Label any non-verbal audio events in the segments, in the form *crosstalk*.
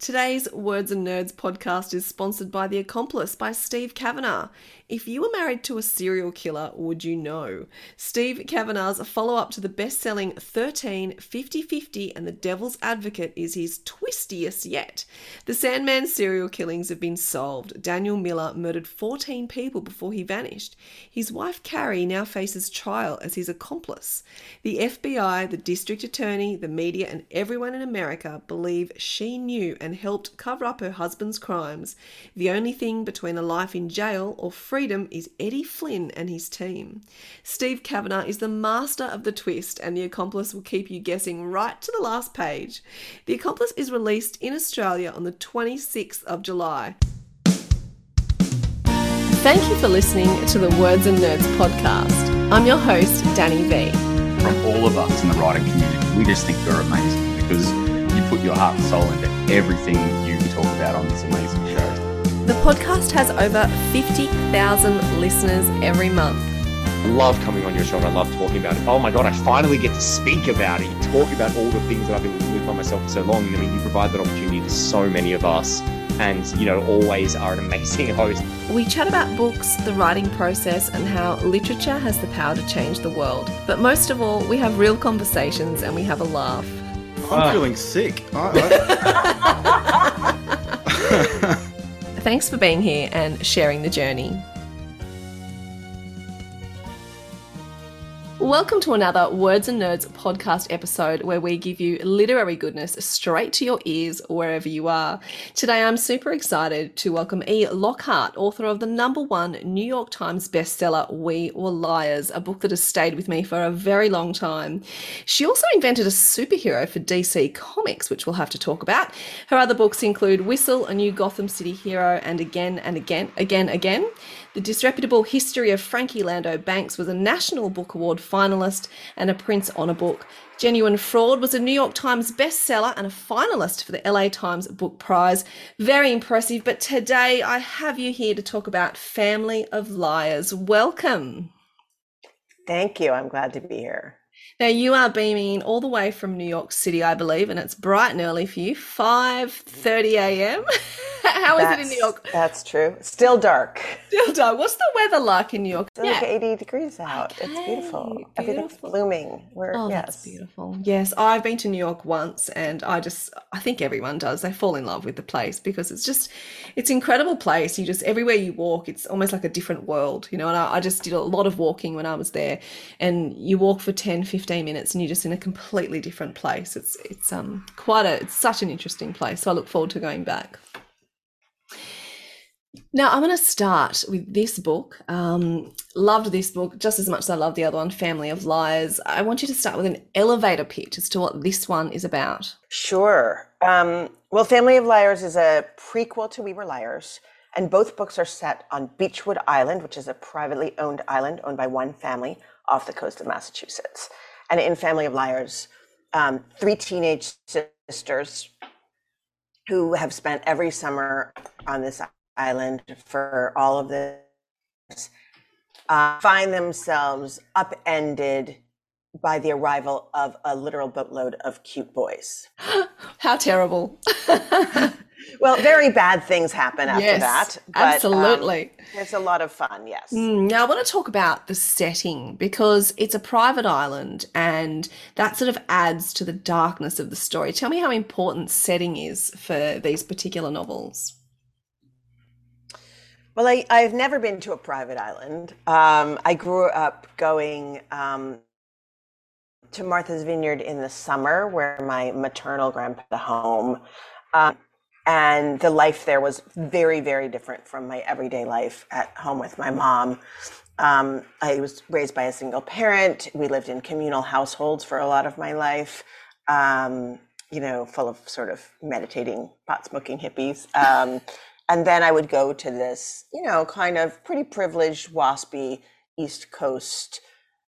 Today's Words and Nerds podcast is sponsored by The Accomplice by Steve Cavanagh. If you were married to a serial killer, would you know? Steve Cavanagh's follow up to the best selling 13, 50 50, and The Devil's Advocate is his twistiest yet. The Sandman serial killings have been solved. Daniel Miller murdered 14 people before he vanished. His wife Carrie now faces trial as his accomplice. The FBI, the district attorney, the media, and everyone in America believe she knew helped cover up her husband's crimes. The only thing between a life in jail or freedom is Eddie Flynn and his team. Steve Cavanagh is the master of the twist, and The Accomplice will keep you guessing right to the last page. The Accomplice is released in Australia on the 26th of July. Thank you for listening to the Words and Nerds podcast. I'm your host, Danny V. From all of us in the writing community, we just think you're amazing because you put your heart and soul into everything you talk about on this amazing show. The podcast has over 50,000 listeners every month. I love coming on your show and I love talking about it. Oh my God, I finally get to speak about it, talk about all the things that I've been with by myself for so long. I mean, you provide that opportunity to so many of us and, you know, always are an amazing *laughs* host. We chat about books, the writing process, and how literature has the power to change the world. But most of all, we have real conversations and we have a laugh. I'm uh. feeling sick. I, I... *laughs* *laughs* Thanks for being here and sharing the journey. Welcome to another Words and Nerds podcast episode where we give you literary goodness straight to your ears wherever you are. Today I'm super excited to welcome E. Lockhart, author of the number one New York Times bestseller We Were Liars, a book that has stayed with me for a very long time. She also invented a superhero for DC Comics, which we'll have to talk about. Her other books include Whistle, a new Gotham City hero, and Again and Again, Again, Again. The disreputable history of Frankie Landau-Banks was a National Book Award finalist and a Printz Honor Book. Genuine Fraud was a New York Times bestseller and a finalist for the LA Times Book Prize. Very impressive, but today I have you here to talk about Family of Liars. Welcome. Thank you. I'm glad to be here. Now you are beaming all the way from New York City, I believe, and it's bright and early for you, five thirty a.m. *laughs* How is it in New York? That's true. Still dark. Still dark. What's the weather like in New York? It's yeah. like 80 degrees out. Okay. It's beautiful. beautiful. Everything's blooming. We're, oh, yes. that's beautiful. Yes, I've been to New York once, and I just, I think everyone does. They fall in love with the place because it's just, it's incredible place. You just everywhere you walk, it's almost like a different world, you know. And I, I just did a lot of walking when I was there, and you walk for 10, 15 minutes, and you're just in a completely different place. It's, it's um quite a, it's such an interesting place. So I look forward to going back. Now, I'm going to start with this book. Um, loved this book just as much as I love the other one, Family of Liars. I want you to start with an elevator pitch as to what this one is about. Sure. Um, well, Family of Liars is a prequel to We Were Liars, and both books are set on Beechwood Island, which is a privately owned island owned by one family off the coast of Massachusetts. And in Family of Liars, um, three teenage sisters who have spent every summer on this island for all of this uh, find themselves upended by the arrival of a literal boatload of cute boys. *gasps* How terrible. *laughs* well, very bad things happen after yes, that. But, absolutely. Um, it's a lot of fun, yes. Mm, now, I want to talk about the setting because it's a private island and that sort of adds to the darkness of the story. Tell me how important setting is for these particular novels. Well, I, I've never been to a private island. Um, I grew up going um, to Martha's Vineyard in the summer, where my maternal grandpa had a home. Um, and the life there was very, very different from my everyday life at home with my mom. Um, I was raised by a single parent. We lived in communal households for a lot of my life, um, you know, full of sort of meditating, pot smoking hippies. Um, and then I would go to this, you know, kind of pretty privileged, waspy East Coast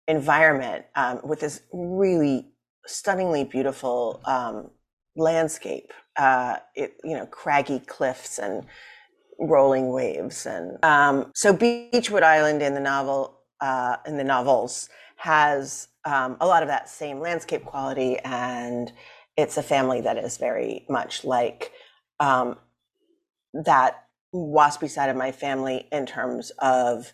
environment um, with this really stunningly beautiful um, landscape. Uh, it, you know, craggy cliffs and rolling waves, and um, so Beechwood Island in the novel, uh, in the novels, has um, a lot of that same landscape quality, and it's a family that is very much like um, that waspy side of my family in terms of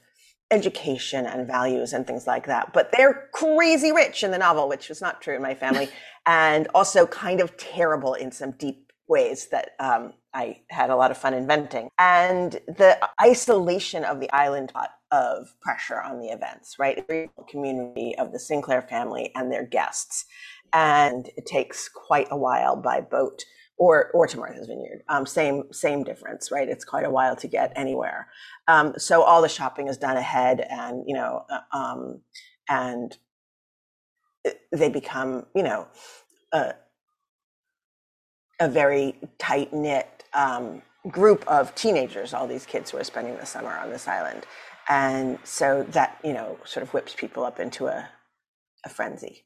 education and values and things like that. But they're crazy rich in the novel, which was not true in my family, *laughs* and also kind of terrible in some deep ways that um, I had a lot of fun inventing. And the isolation of the island of pressure on the events, right? The community of the Sinclair family and their guests. And it takes quite a while by boat or or to Martha's Vineyard. Um, same same difference, right? It's quite a while to get anywhere. Um, so all the shopping is done ahead, and you know, uh, um, and they become you know a, a very tight knit um, group of teenagers. All these kids who are spending the summer on this island, and so that you know sort of whips people up into a a frenzy.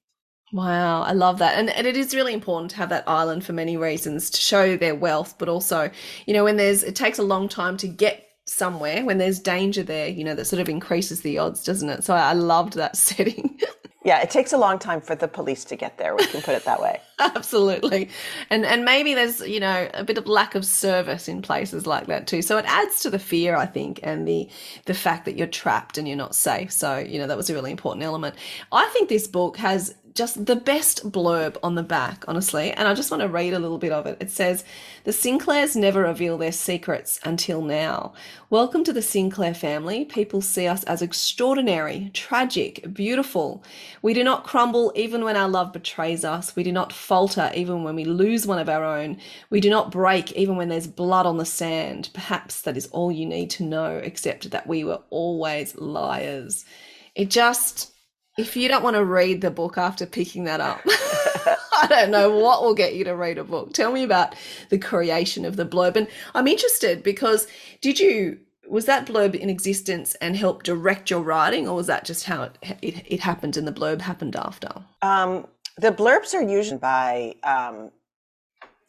Wow, I love that. And, and it is really important to have that island for many reasons to show their wealth, but also, you know, when there's, it takes a long time to get somewhere, when there's danger there, you know, that sort of increases the odds, doesn't it? So I, I loved that *laughs* setting. Yeah, it takes a long time for the police to get there. We can put it that way. *laughs* Absolutely, and and maybe there's you know a bit of lack of service in places like that too. So it adds to the fear, I think, and the the fact that you're trapped and you're not safe. So you know that was a really important element. I think this book has just the best blurb on the back, honestly. And I just want to read a little bit of it. It says, The Sinclairs never reveal their secrets until now. Welcome to the Sinclair family. People see us as extraordinary, tragic, beautiful. We do not crumble even when our love betrays us. We do not falter even when we lose one of our own. We do not break even when there's blood on the sand. Perhaps that is all you need to know, except that we were always liars. It just if you don't want to read the book after picking that up, *laughs* I don't know what will get you to read a book. Tell me about the creation of the blurb. And I'm interested because did you was that blurb in existence and helped direct your writing, or was that just how it it, it happened and the blurb happened after? Um, the blurbs are usually by um,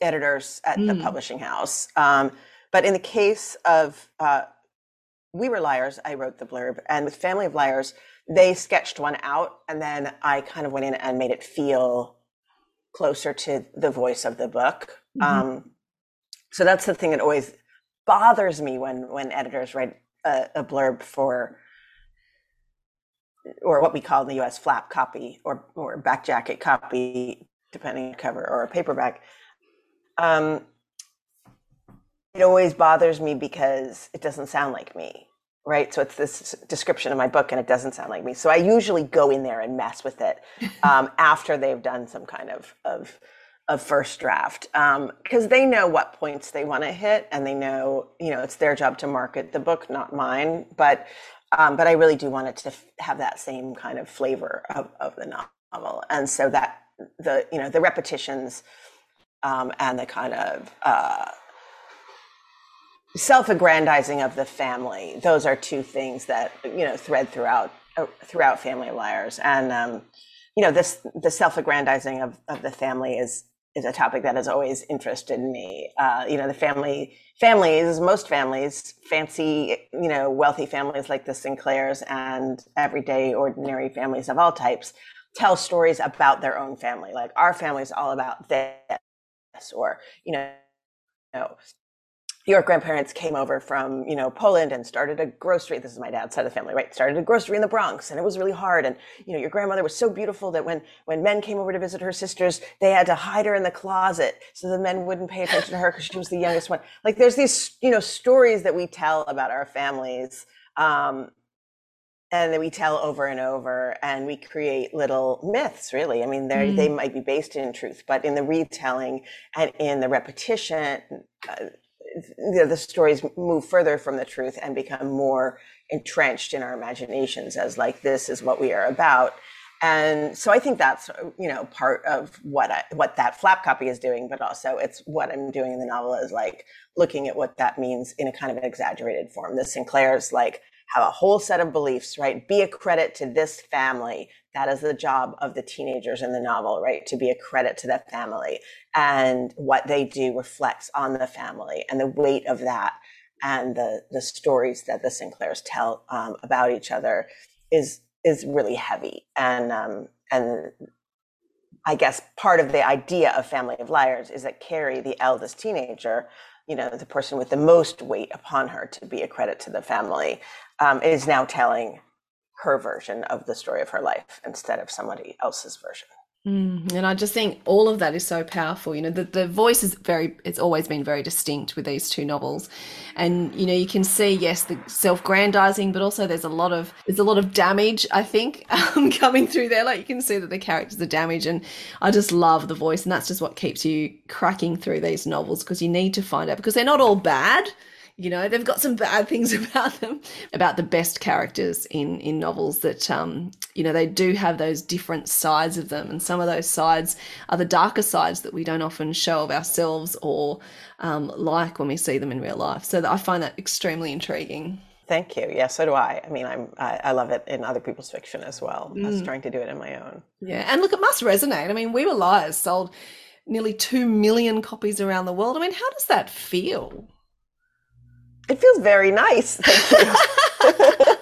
editors at mm. the hmm. publishing house, um, but in the case of uh, We Were Liars, I wrote the blurb, and with Family of Liars they sketched one out and then I kind of went in and made it feel closer to the voice of the book. Mm-hmm. Um, so that's the thing that always bothers me when when editors write a, a, blurb for or what we call in the US flap copy or or back jacket copy, depending on cover or a paperback. Um, it always bothers me because it doesn't sound like me right? So it's this description of my book, and it doesn't sound like me. So I usually go in there and mess with it *laughs* um, after they've done some kind of of, of first draft because um, they know what points they want to hit, and they know you know it's their job to market the book, not mine. But um, but I really do want it to have that same kind of flavor of, of the novel, and so that the you know the repetitions um, and the kind of uh, self-aggrandizing of the family those are two things that you know thread throughout uh, throughout family liars and um, you know this the self-aggrandizing of, of the family is is a topic that has always interested me. Uh, you know the family families most families fancy you know wealthy families like the sinclairs and everyday ordinary families of all types tell stories about their own family. Like our family is all about this or you know you know your grandparents came over from you know Poland and started a grocery. This is my dad's side of the family, right? Started a grocery in the Bronx, and it was really hard. And you know, your grandmother was so beautiful that when when men came over to visit her sisters, they had to hide her in the closet so the men wouldn't pay attention to her because she was the youngest one. Like there's these you know stories that we tell about our families. Um, and that we tell over and over and we create little myths really i mean they mm. they might be based in truth but in the retelling and in the repetition uh, the, stories move further from the truth and become more entrenched in our imaginations as like this is what we are about. And so i think that's you know part of what I, what that flap copy is doing but also it's what i'm doing in the novel is like looking at what that means in a kind of an exaggerated form. The sinclairs like have a whole set of beliefs right? Be a credit to this family that is the job of the teenagers in the novel, right? To be a credit to that family. And what they do reflects on the family and the weight of that and the, the stories that the Sinclairs tell um, about each other is, is really heavy. And, um, and I guess part of the idea of Family of Liars is that Carrie, the eldest teenager, you know, the person with the most weight upon her to be a credit to the family, um, is now telling her version of the story of her life instead of somebody else's version. Mm, and I just think all of that is so powerful. You know, the, the voice is very, it's always been very distinct with these two novels. And, you know, you can see, yes, the self grandizing, but also there's a lot of, there's a lot of damage, I think, *laughs* um, coming through there. Like you can see that the characters are damaged. And I just love the voice. And that's just what keeps you cracking through these novels because you need to find out because they're not all bad you know they've got some bad things *laughs* about them about the best characters in in novels that um you know they do have those different sides of them and some of those sides are the darker sides that we don't often show of ourselves or um, like when we see them in real life so i find that extremely intriguing Thank you. Yeah, so do I. I mean, I'm I, I love it in other people's fiction as well. Mm. I was trying to do it in my own. Yeah, and look, it must resonate. I mean, We Were Liars sold nearly two million copies around the world. I mean, how does that feel? It feels very nice. Thank you.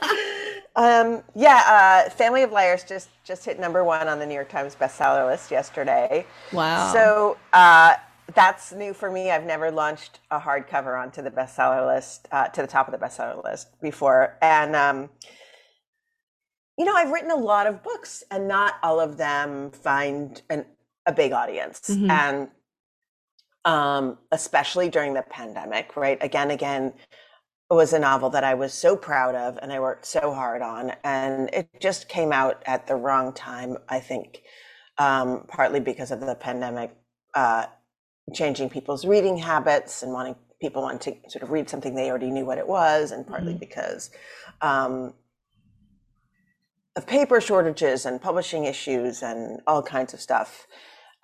*laughs* um, yeah, uh, Family of Liars just just hit number one on the New York Times bestseller list yesterday. Wow. So uh, that's new for me. I've never launched a hardcover onto the bestseller list, uh, to the top of the bestseller list before, and um, you know, I've written a lot of books, and not all of them find an, a big audience, mm-hmm. and um, especially during the pandemic, right? Again, again, it was a novel that I was so proud of and I worked so hard on. And it just came out at the wrong time, I think, um, partly because of the pandemic, uh, changing people's reading habits and wanting people want to sort of read something they already knew what it was, and partly mm-hmm. because um, of paper shortages and publishing issues and all kinds of stuff.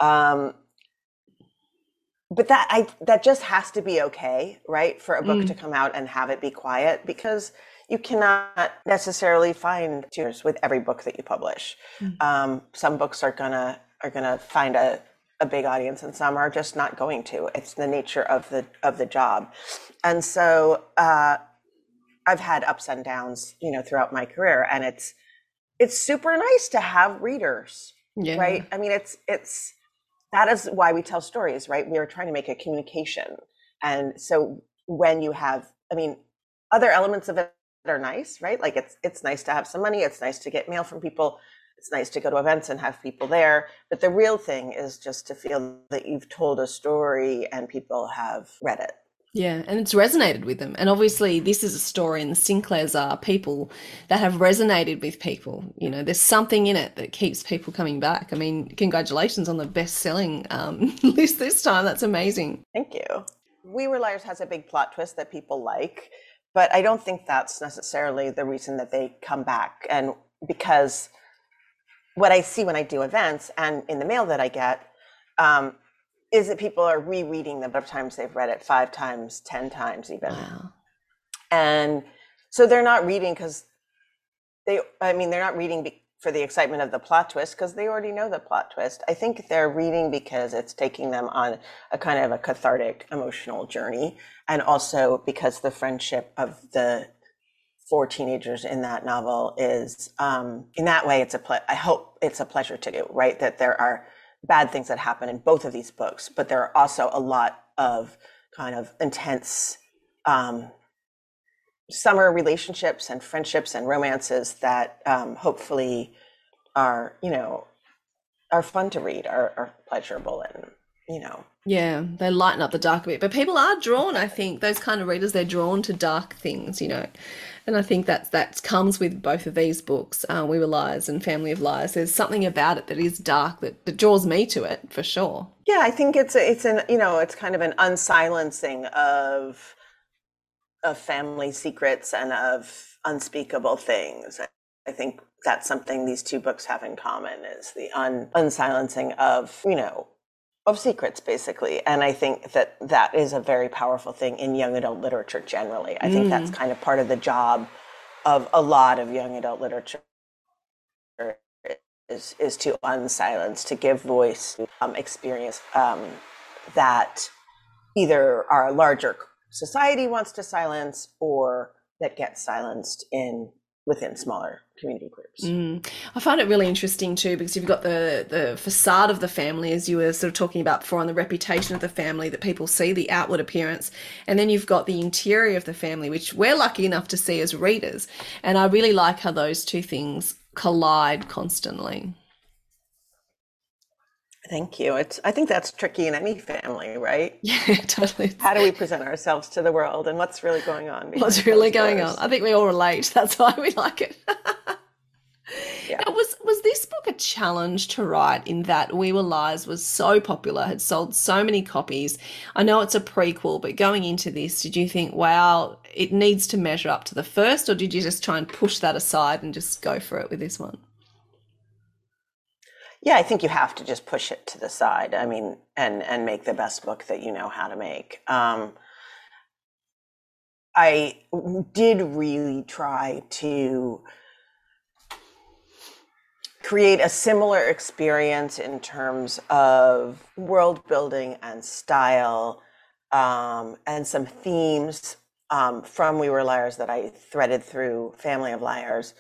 Um, but that I that just has to be okay, right? For a book mm. to come out and have it be quiet because you cannot necessarily find tears with every book that you publish. Mm. Um, some books are gonna are gonna find a, a big audience, and some are just not going to. It's the nature of the of the job, and so uh, I've had ups and downs, you know, throughout my career, and it's it's super nice to have readers, yeah. right? I mean, it's it's that is why we tell stories, right? We are trying to make a communication. And so when you have, I mean, other elements of it are nice, right? Like it's it's nice to have some money, it's nice to get mail from people, it's nice to go to events and have people there. But the real thing is just to feel that you've told a story and people have read it. Yeah, and it's resonated with them. And obviously, this is a story, and the Sinclairs are people that have resonated with people. You know, there's something in it that keeps people coming back. I mean, congratulations on the best selling um, *laughs* list this time. That's amazing. Thank you. We Were Liars has a big plot twist that people like, but I don't think that's necessarily the reason that they come back. And because what I see when I do events and in the mail that I get, um, is that people are rereading the book times they've read it five times, ten times even. Wow. And so they're not reading because they, I mean, they're not reading be- for the excitement of the plot twist because they already know the plot twist. I think they're reading because it's taking them on a kind of a cathartic emotional journey. And also because the friendship of the four teenagers in that novel is, um, in that way, it's a, ple- I hope it's a pleasure to do, right? That there are, bad things that happen in both of these books, but there are also a lot of kind of intense um, summer relationships and friendships and romances that um, hopefully are, you know, are fun to read, are, are pleasurable and, you know. Yeah, they lighten up the dark a bit. But people are drawn, I think, those kind of readers, they're drawn to dark things, you know and I think that that comes with both of these books, uh, We Were Liars and Family of Liars. There's something about it that is dark that, that draws me to it for sure. Yeah, I think it's a, it's an you know it's kind of an unsilencing of of family secrets and of unspeakable things. I think that's something these two books have in common is the un, unsilencing of you know of secrets basically and i think that that is a very powerful thing in young adult literature generally i mm. think that's mm. kind of part of the job of a lot of young adult literature is is to unsilence to give voice to um, experience um, that either our larger society wants to silence or that gets silenced in within smaller community groups. Mm. I find it really interesting too because you've got the the facade of the family, as you were sort of talking about before, on the reputation of the family that people see, the outward appearance, and then you've got the interior of the family, which we're lucky enough to see as readers. And I really like how those two things collide constantly. Thank you. It's I think that's tricky in any family, right? *laughs* Yeah, totally. How do we present ourselves to the world and what's really going on? What's really going doors? on? I think we all relate. *laughs* That's why we like it. yeah. Now, was was this book a challenge to write in that We Were Lies was so popular, had sold so many copies? I know it's a prequel, but going into this, did you think, wow, it needs to measure up to the first, or did you just try and push that aside and just go for it with this one? Yeah, I think you have to just push it to the side. I mean, and and make the best book that you know how to make. Um, I did really try to create a similar experience in terms of world building and style, um, and some themes um, from We Were Liars that I threaded through Family of Liars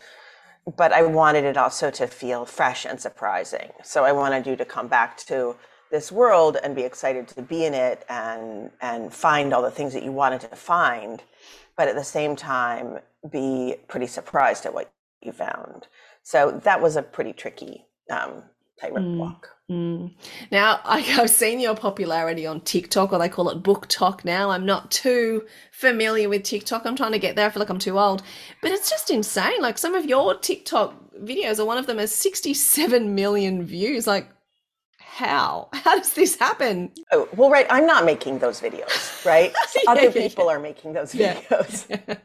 but I wanted it also to feel fresh and surprising. So I wanted you to come back to this world and be excited to be in it and and find all the things that you wanted to find, but at the same time be pretty surprised at what you found. So that was a pretty tricky um, tightrope mm. walk. Mm. Now, *laughs* I, have seen your popularity on TikTok, or they call it BookTok now. I'm not too familiar with TikTok. I'm trying to get there. I feel like I'm too old. But it's just insane. Like some of your TikTok videos, or one of them has 67 million views. Like, how? *laughs* How does this happen? Oh, well, right. I'm not making those videos, right? *laughs* yeah, Other people yeah. are making those videos. Yeah.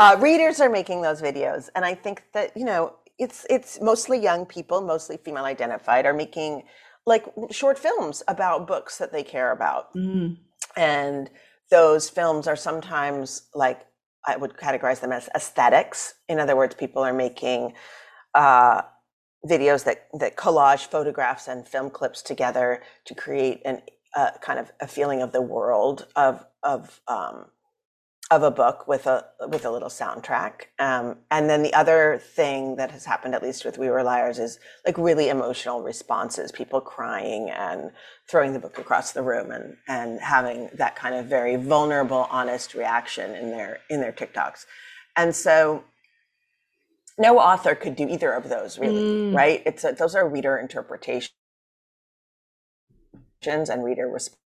uh, readers are making those videos. And I think that, you know, it's it's mostly young people, mostly female identified, are making like short films about books that they care about. Mm. And those films are sometimes like I would categorize them as aesthetics. In other words, people are making uh, videos that that collage photographs and film clips together to create an uh, kind of a feeling of the world of of um, of a book with a with a little soundtrack. Um, and then the other thing that has happened, at least with We Were Liars, is like really emotional responses, people crying and throwing the book across the room and and having that kind of very vulnerable, honest reaction in their in their TikToks. And so no author could do either of those really, mm. right? It's a, those are reader interpretations and reader responses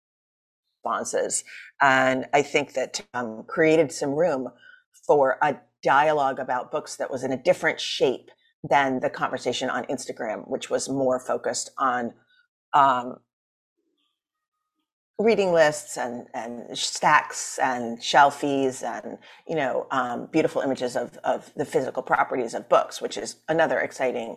responses. And I think that um, created some room for a dialogue about books that was in a different shape than the conversation on Instagram, which was more focused on um, reading lists and, and stacks and shelfies and you know um, beautiful images of, of the physical properties of books, which is another exciting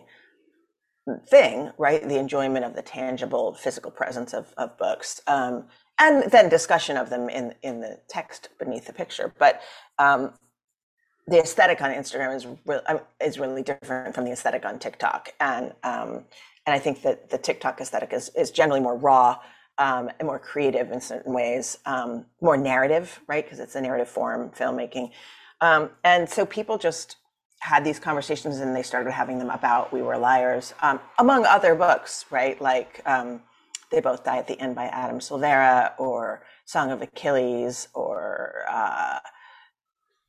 thing, right? The enjoyment of the tangible physical presence of, of books. Um, and then discussion of them in in the text beneath the picture. But um, the aesthetic on Instagram is re- um, is really different from the aesthetic on TikTok, and um, and I think that the TikTok aesthetic is is generally more raw um, and more creative in certain ways, um, more narrative, right? Because it's a narrative form filmmaking, um, and so people just had these conversations and they started having them about We Were Liars, among other books, right? Like they Both Die at the End by Adam Silvera or Song of Achilles or uh,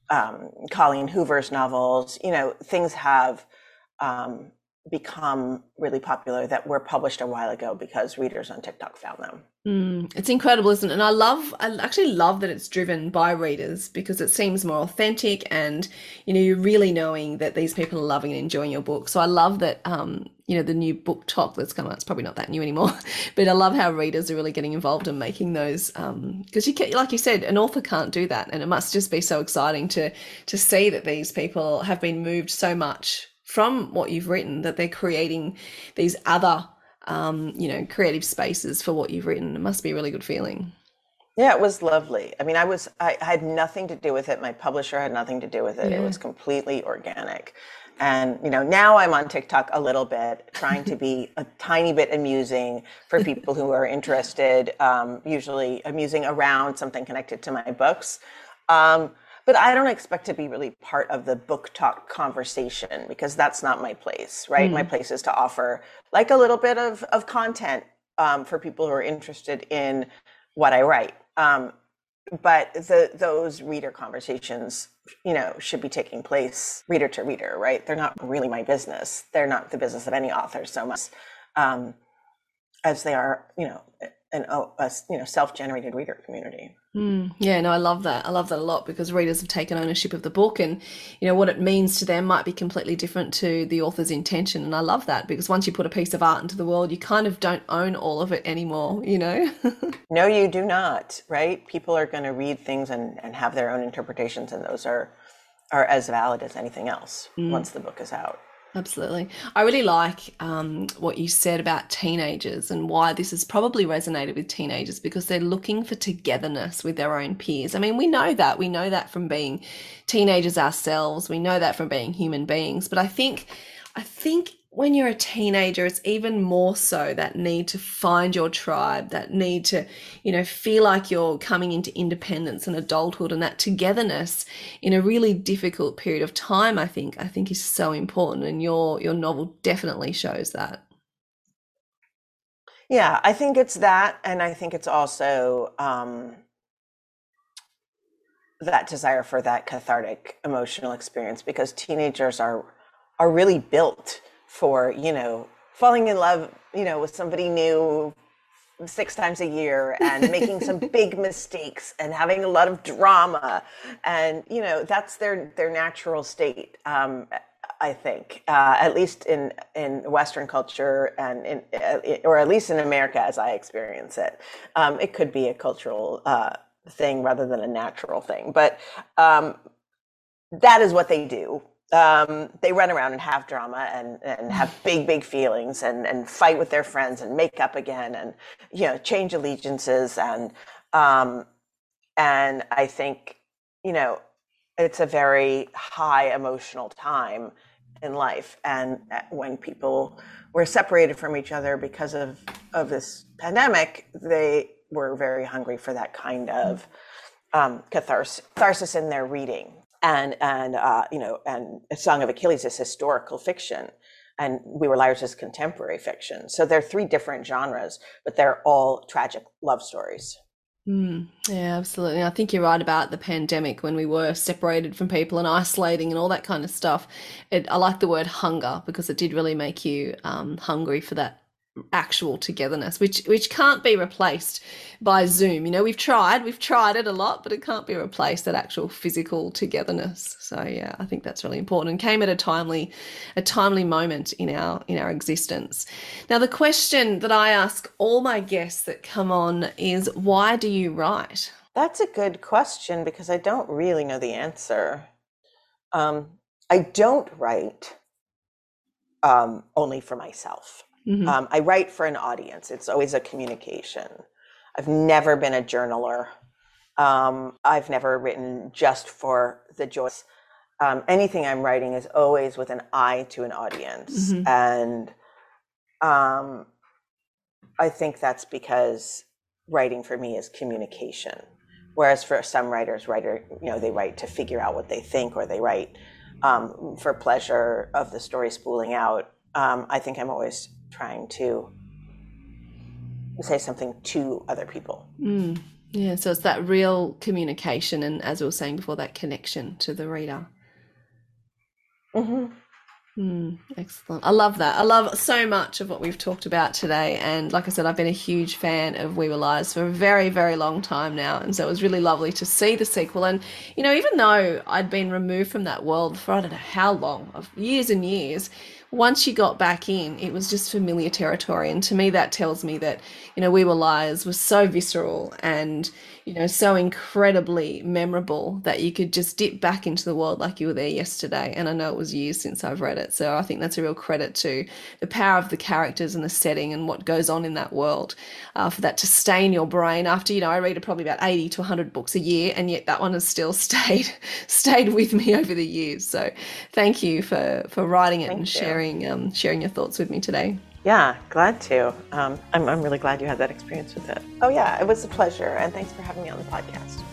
um, Colleen Hoover's novels. You know, things have um, become really popular that were published a while ago because readers on TikTok found them. Mm, it's incredible, isn't it? And I love, I actually love that it's driven by readers because it seems more authentic and, you know, you're really knowing that these people are loving and enjoying your book. So I love that, um, you know, the new BookTok that's come out, it's probably not that new anymore, *laughs* but I love how readers are really getting involved in making those, um, because you can, like you said, an author can't do that. And it must just be so exciting to, to see that these people have been moved so much from what you've written that they're creating these other um, you know creative spaces for what you've written. It must be a really good feeling. Yeah it was lovely. I mean i was i, I had nothing to do with it. My publisher had nothing to do with it. Yeah. it was completely organic. And you know now i'm on tiktok a little bit trying to be a tiny bit amusing for people who are interested um, usually amusing around something connected to my books. Um, but I don't expect to be really part of the BookTok conversation because that's not my place, right? Mm. My place is to offer like a little bit of, of content um, for people who are interested in what I write. Um, but the, those reader conversations, you know, should be taking place reader to reader, right? They're not really my business. They're not the business of any author so much um, as they are, you know, an a, you know self-generated reader community. Mm, yeah, no, I love that. I love that a lot because readers have taken ownership of the book, and you know what it means to them might be completely different to the author's intention. And I love that because once you put a piece of art into the world, you kind of don't own all of it anymore. You know? *laughs* no, you do not. Right? People are going to read things and, and have their own interpretations, and those are are as valid as anything else mm. once the book is out. Absolutely. I really like um, what you said about teenagers and why this has probably resonated with teenagers because they're looking for togetherness with their own peers. I mean, we know that. We know that from being teenagers ourselves. We know that from being human beings. But I think, I think when you're a teenager, it's even more so that need to find your tribe, that need to, you know, feel like you're coming into independence and adulthood and that togetherness in a really difficult period of time, I think, I think is so important. And your your novel definitely shows that. Yeah, I think it's that. And I think it's also um that desire for that cathartic emotional experience because teenagers are are really built for you know falling in love you know with somebody new six times a year and making some *laughs* big mistakes and having a lot of drama. And you know that's their their natural state um, I think, uh, at least in in Western culture and in, uh, or at least in America, as I experience it, um, it could be a cultural uh, thing rather than a natural thing. But um, that is what they do um, they run around and have drama and, and have big, big feelings and, and fight with their friends and make up again and, you know, change allegiances. And, um, and I think, you know, it's a very high emotional time in life. And uh, when people were separated from each other because of, of this pandemic, they were very hungry for that kind of um, catharsis, catharsis in their reading and and uh, you know and a song of achilles is historical fiction and we were liars is contemporary fiction. So they're three different genres but they're all tragic love stories. Mm, yeah absolutely. I think you're right about the pandemic when we were separated from people and isolating and all that kind of stuff. It, i like the word hunger because it did really make you um, hungry for that actual togetherness which which can't be replaced by zoom. You know we've tried we've tried it a lot but it can't be replaced that actual physical togetherness. So yeah i think that's really important and came at a timely a timely moment in our in our existence. Now the question that i ask all my guests that come on is why do you write? That's a good question because i don't really know the answer. Um, i don't write um, only for myself Mm-hmm. Um, I write for an audience. It's always a communication. I've never been a journaler. Um, I've never written just for the joy. Um, anything I'm writing is always with an eye to an audience, mm-hmm. and um, I think that's because writing for me is communication. Whereas for some writers, writer, you know, they write to figure out what they think, or they write um, for pleasure of the story spooling out. Um, I think I'm always trying to say something to other people. Mm, yeah, so it's that real communication, and as we were saying before, that connection to the reader. Mm-hmm. Mm, excellent. I love that. I love so much of what we've talked about today. And like I said, I've been a huge fan of We Were Liars for a very, very long time now. And so it was really lovely to see the sequel. And, you know, even though I'd been removed from that world for I don't know how long, of years and years, once you got back in, it was just familiar territory. And to me, that tells me that, you know, We Were Liars was so visceral and, you know, so incredibly memorable that you could just dip back into the world like you were there yesterday. And I know it was years since I've read it. So I think that's a real credit to the power of the characters and the setting and what goes on in that world uh, for that to stay in your brain after, you know, I read probably about 80 to 100 books a year. And yet that one has still *laughs* stayed, stayed with me over the years. So thank you for, for writing it thank and sharing sharing um, sharing your thoughts with me today. Yeah, glad to. Um, I'm, I'm really glad you had that experience with it. Oh, yeah, it was a pleasure. And thanks for having me on the podcast.